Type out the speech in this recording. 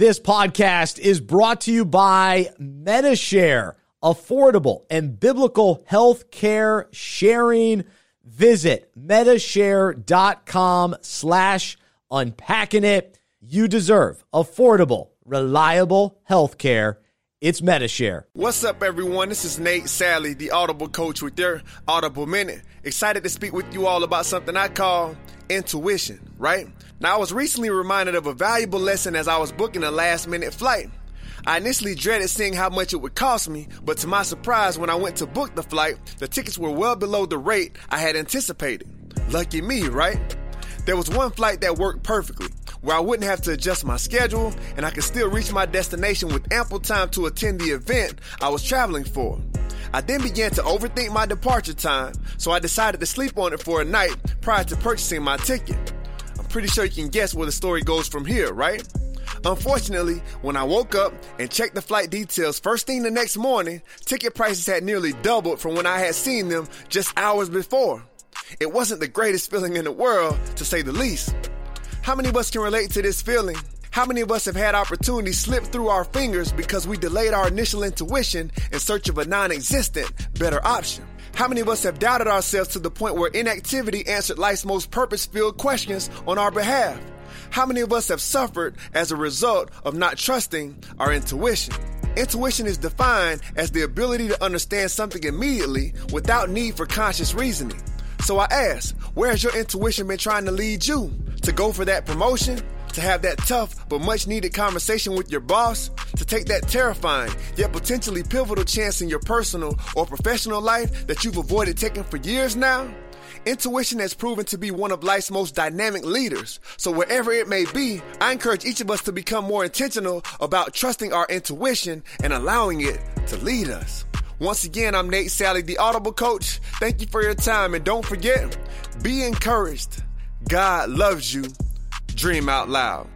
This podcast is brought to you by Medi-Share, affordable and biblical health care sharing. Visit medishare.com slash unpacking it. You deserve affordable, reliable health care. It's Medi-Share. What's up, everyone? This is Nate Salley, the Audible coach with your Audible Minute. Excited to speak with you all about something I call intuition, right? Now, I was recently reminded of a valuable lesson as I was booking a last minute flight. I initially dreaded seeing how much it would cost me, but to my surprise, when I went to book the flight, the tickets were well below the rate I had anticipated. Lucky me, right? There was one flight that worked perfectly, where I wouldn't have to adjust my schedule and I could still reach my destination with ample time to attend the event I was traveling for. I then began to overthink my departure time, so I decided to sleep on it for a night prior to purchasing my ticket. I'm pretty sure you can guess where the story goes from here, right? Unfortunately, when I woke up and checked the flight details first thing the next morning, ticket prices had nearly doubled from when I had seen them just hours before. It wasn't the greatest feeling in the world, to say the least. How many of us can relate to this feeling? How many of us have had opportunities slip through our fingers because we delayed our initial intuition in search of a non existent, better option? How many of us have doubted ourselves to the point where inactivity answered life's most purpose filled questions on our behalf? How many of us have suffered as a result of not trusting our intuition? Intuition is defined as the ability to understand something immediately without need for conscious reasoning. So I ask, where has your intuition been trying to lead you? To go for that promotion? To have that tough but much needed conversation with your boss? To take that terrifying yet potentially pivotal chance in your personal or professional life that you've avoided taking for years now? Intuition has proven to be one of life's most dynamic leaders. So wherever it may be, I encourage each of us to become more intentional about trusting our intuition and allowing it to lead us. Once again, I'm Nate Salley, the Audible Coach. Thank you for your time and don't forget, be encouraged. God loves you. Dream out loud.